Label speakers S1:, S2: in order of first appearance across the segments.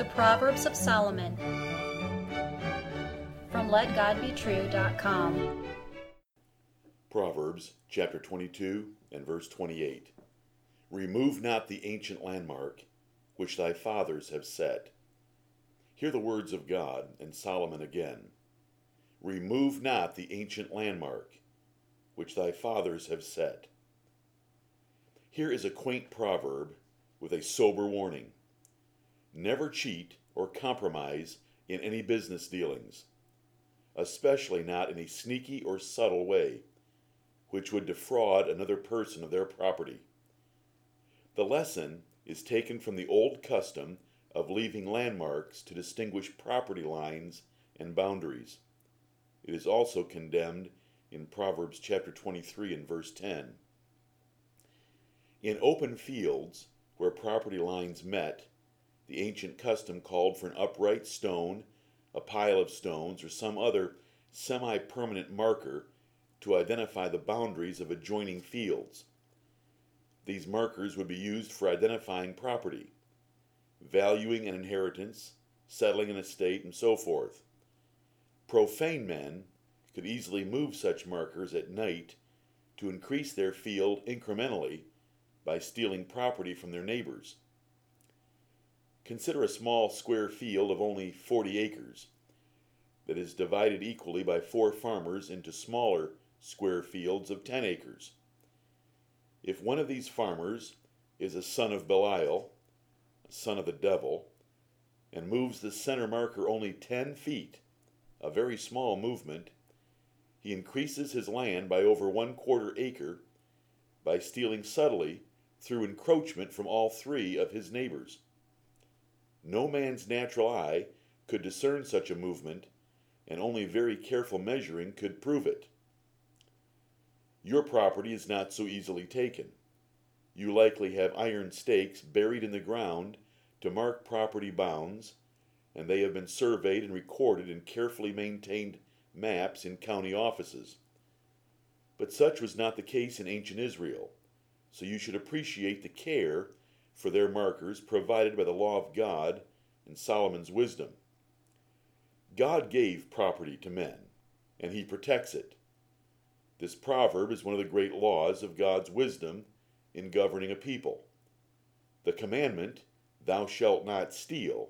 S1: The Proverbs of Solomon from LetGodBetrue.com.
S2: Proverbs chapter 22 and verse 28. Remove not the ancient landmark which thy fathers have set. Hear the words of God and Solomon again. Remove not the ancient landmark which thy fathers have set. Here is a quaint proverb with a sober warning. Never cheat or compromise in any business dealings, especially not in a sneaky or subtle way, which would defraud another person of their property. The lesson is taken from the old custom of leaving landmarks to distinguish property lines and boundaries. It is also condemned in Proverbs chapter 23 and verse 10. In open fields where property lines met, the ancient custom called for an upright stone, a pile of stones, or some other semi permanent marker to identify the boundaries of adjoining fields. These markers would be used for identifying property, valuing an inheritance, settling an estate, and so forth. Profane men could easily move such markers at night to increase their field incrementally by stealing property from their neighbors. Consider a small square field of only 40 acres that is divided equally by four farmers into smaller square fields of 10 acres. If one of these farmers is a son of Belial, a son of the devil, and moves the center marker only 10 feet, a very small movement, he increases his land by over one quarter acre by stealing subtly through encroachment from all three of his neighbors. No man's natural eye could discern such a movement, and only very careful measuring could prove it. Your property is not so easily taken. You likely have iron stakes buried in the ground to mark property bounds, and they have been surveyed and recorded in carefully maintained maps in county offices. But such was not the case in ancient Israel, so you should appreciate the care for their markers provided by the law of God and Solomon's wisdom. God gave property to men, and he protects it. This proverb is one of the great laws of God's wisdom in governing a people. The commandment, Thou shalt not steal,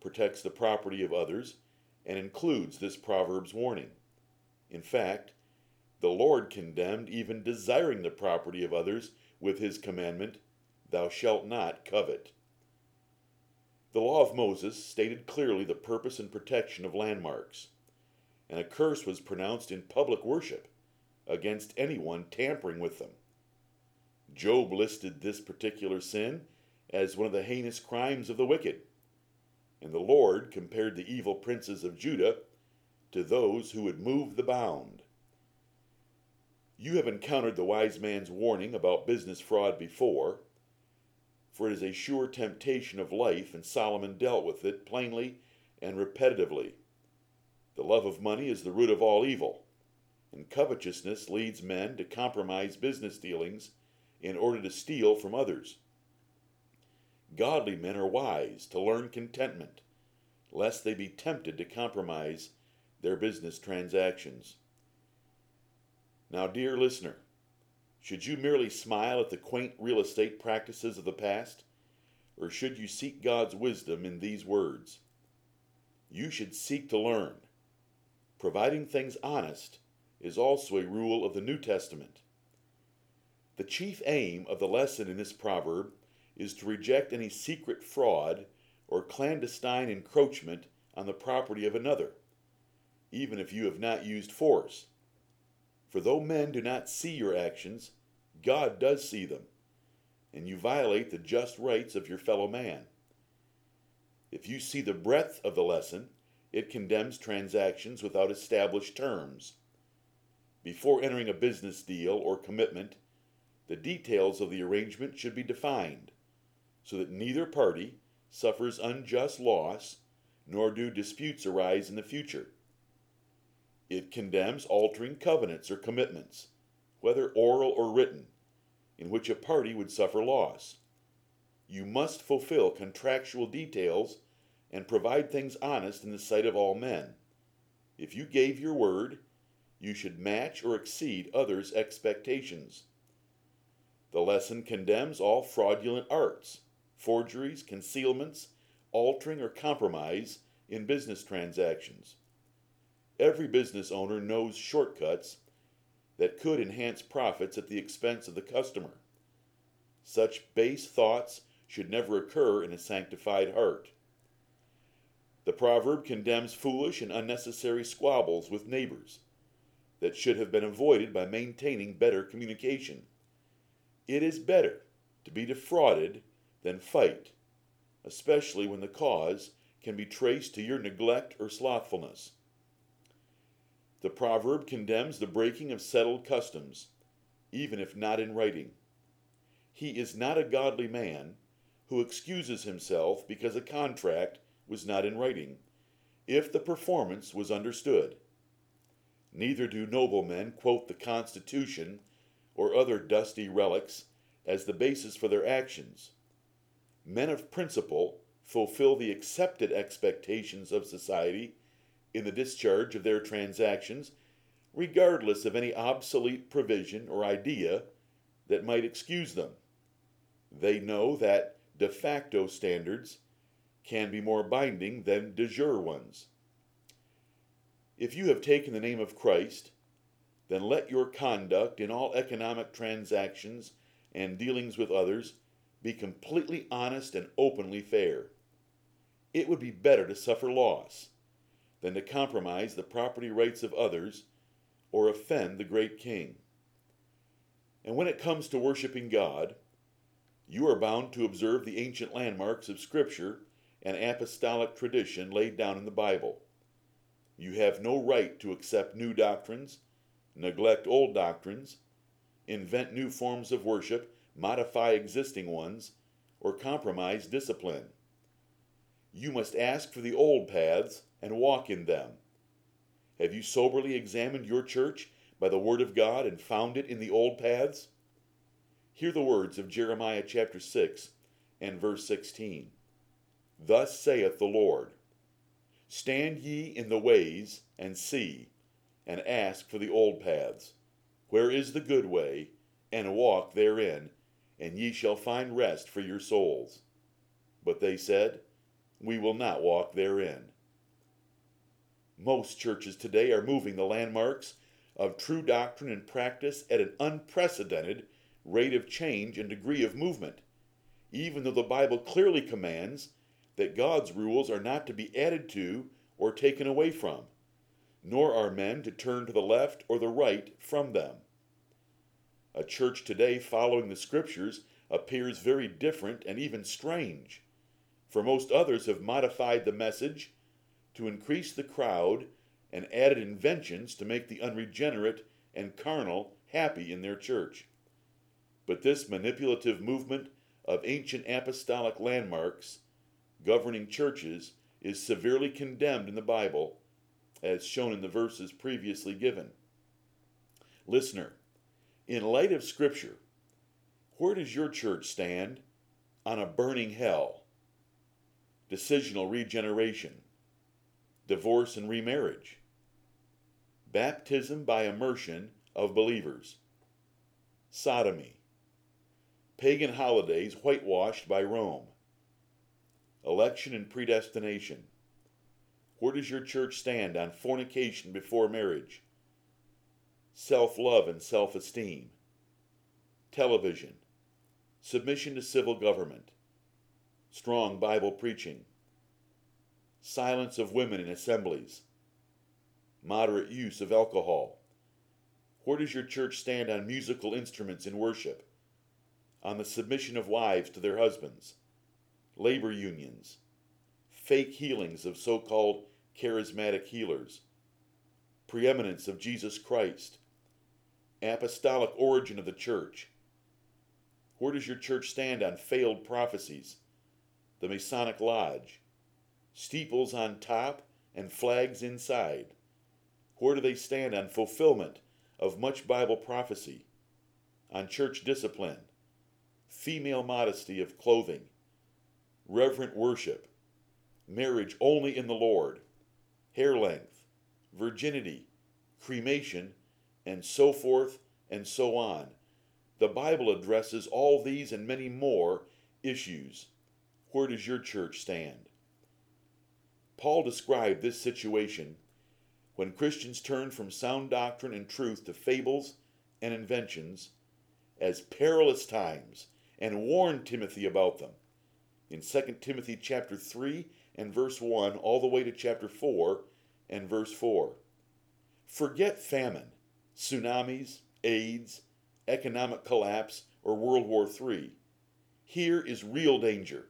S2: protects the property of others and includes this proverb's warning. In fact, the Lord condemned even desiring the property of others with his commandment, Thou shalt not covet. The law of Moses stated clearly the purpose and protection of landmarks, and a curse was pronounced in public worship against anyone tampering with them. Job listed this particular sin as one of the heinous crimes of the wicked, and the Lord compared the evil princes of Judah to those who would move the bound. You have encountered the wise man's warning about business fraud before, for it is a sure temptation of life, and Solomon dealt with it plainly and repetitively. The love of money is the root of all evil, and covetousness leads men to compromise business dealings in order to steal from others. Godly men are wise to learn contentment, lest they be tempted to compromise their business transactions. Now, dear listener, should you merely smile at the quaint real estate practices of the past, or should you seek God's wisdom in these words? You should seek to learn. Providing things honest is also a rule of the New Testament. The chief aim of the lesson in this proverb is to reject any secret fraud or clandestine encroachment on the property of another, even if you have not used force. For though men do not see your actions, God does see them, and you violate the just rights of your fellow man. If you see the breadth of the lesson, it condemns transactions without established terms. Before entering a business deal or commitment, the details of the arrangement should be defined so that neither party suffers unjust loss nor do disputes arise in the future. It condemns altering covenants or commitments, whether oral or written, in which a party would suffer loss. You must fulfill contractual details and provide things honest in the sight of all men. If you gave your word, you should match or exceed others' expectations. The lesson condemns all fraudulent arts, forgeries, concealments, altering, or compromise in business transactions. Every business owner knows shortcuts that could enhance profits at the expense of the customer. Such base thoughts should never occur in a sanctified heart. The proverb condemns foolish and unnecessary squabbles with neighbors that should have been avoided by maintaining better communication. It is better to be defrauded than fight, especially when the cause can be traced to your neglect or slothfulness. The proverb condemns the breaking of settled customs, even if not in writing. He is not a godly man who excuses himself because a contract was not in writing, if the performance was understood. Neither do noblemen quote the Constitution or other dusty relics as the basis for their actions. Men of principle fulfill the accepted expectations of society in the discharge of their transactions, regardless of any obsolete provision or idea that might excuse them. They know that de facto standards can be more binding than de jure ones. If you have taken the name of Christ, then let your conduct in all economic transactions and dealings with others be completely honest and openly fair. It would be better to suffer loss than to compromise the property rights of others or offend the great King. And when it comes to worshiping God, you are bound to observe the ancient landmarks of Scripture and apostolic tradition laid down in the Bible. You have no right to accept new doctrines, neglect old doctrines, invent new forms of worship, modify existing ones, or compromise discipline. You must ask for the old paths and walk in them. Have you soberly examined your church by the Word of God and found it in the old paths? Hear the words of Jeremiah chapter 6 and verse 16. Thus saith the Lord Stand ye in the ways, and see, and ask for the old paths. Where is the good way? And walk therein, and ye shall find rest for your souls. But they said, We will not walk therein. Most churches today are moving the landmarks of true doctrine and practice at an unprecedented rate of change and degree of movement, even though the Bible clearly commands that God's rules are not to be added to or taken away from, nor are men to turn to the left or the right from them. A church today following the Scriptures appears very different and even strange, for most others have modified the message to increase the crowd and added inventions to make the unregenerate and carnal happy in their church. But this manipulative movement of ancient apostolic landmarks governing churches is severely condemned in the Bible, as shown in the verses previously given. Listener, in light of Scripture, where does your church stand on a burning hell, decisional regeneration, divorce and remarriage, baptism by immersion of believers, sodomy, pagan holidays whitewashed by Rome, election and predestination. Where does your church stand on fornication before marriage? Self love and self esteem. Television. Submission to civil government. Strong Bible preaching. Silence of women in assemblies. Moderate use of alcohol. Where does your church stand on musical instruments in worship? On the submission of wives to their husbands? labor unions, fake healings of so called charismatic healers, preeminence of Jesus Christ, apostolic origin of the church. Where does your church stand on failed prophecies, the Masonic Lodge, steeples on top and flags inside? Where do they stand on fulfillment of much Bible prophecy, on church discipline, female modesty of clothing, reverent worship, marriage only in the Lord, hair length, virginity, cremation, and so forth and so on. The Bible addresses all these and many more issues. Where does your church stand? Paul described this situation when Christians turned from sound doctrine and truth to fables and inventions as perilous times and warned Timothy about them. In 2 Timothy chapter 3 and verse 1 all the way to chapter 4 and verse 4. Forget famine, tsunamis, AIDS, economic collapse, or World War III. Here is real danger.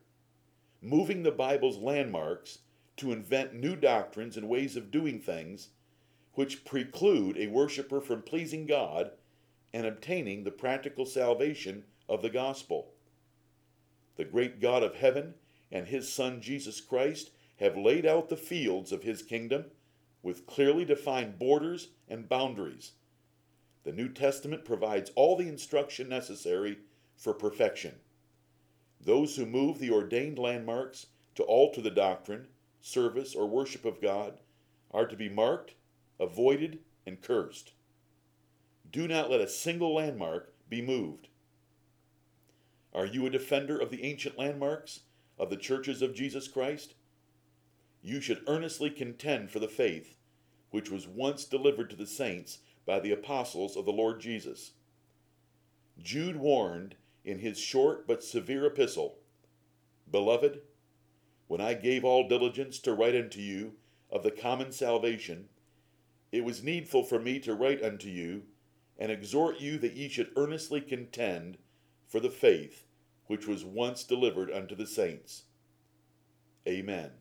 S2: Moving the Bible's landmarks to invent new doctrines and ways of doing things which preclude a worshiper from pleasing God and obtaining the practical salvation of the gospel. The great God of heaven and his Son Jesus Christ have laid out the fields of his kingdom with clearly defined borders and boundaries. The New Testament provides all the instruction necessary for perfection. Those who move the ordained landmarks to alter the doctrine, service, or worship of God are to be marked, avoided, and cursed. Do not let a single landmark be moved. Are you a defender of the ancient landmarks of the churches of Jesus Christ? You should earnestly contend for the faith which was once delivered to the saints by the apostles of the Lord Jesus. Jude warned in his short but severe epistle Beloved, when I gave all diligence to write unto you of the common salvation, it was needful for me to write unto you and exhort you that ye should earnestly contend for the faith which was once delivered unto the saints. Amen.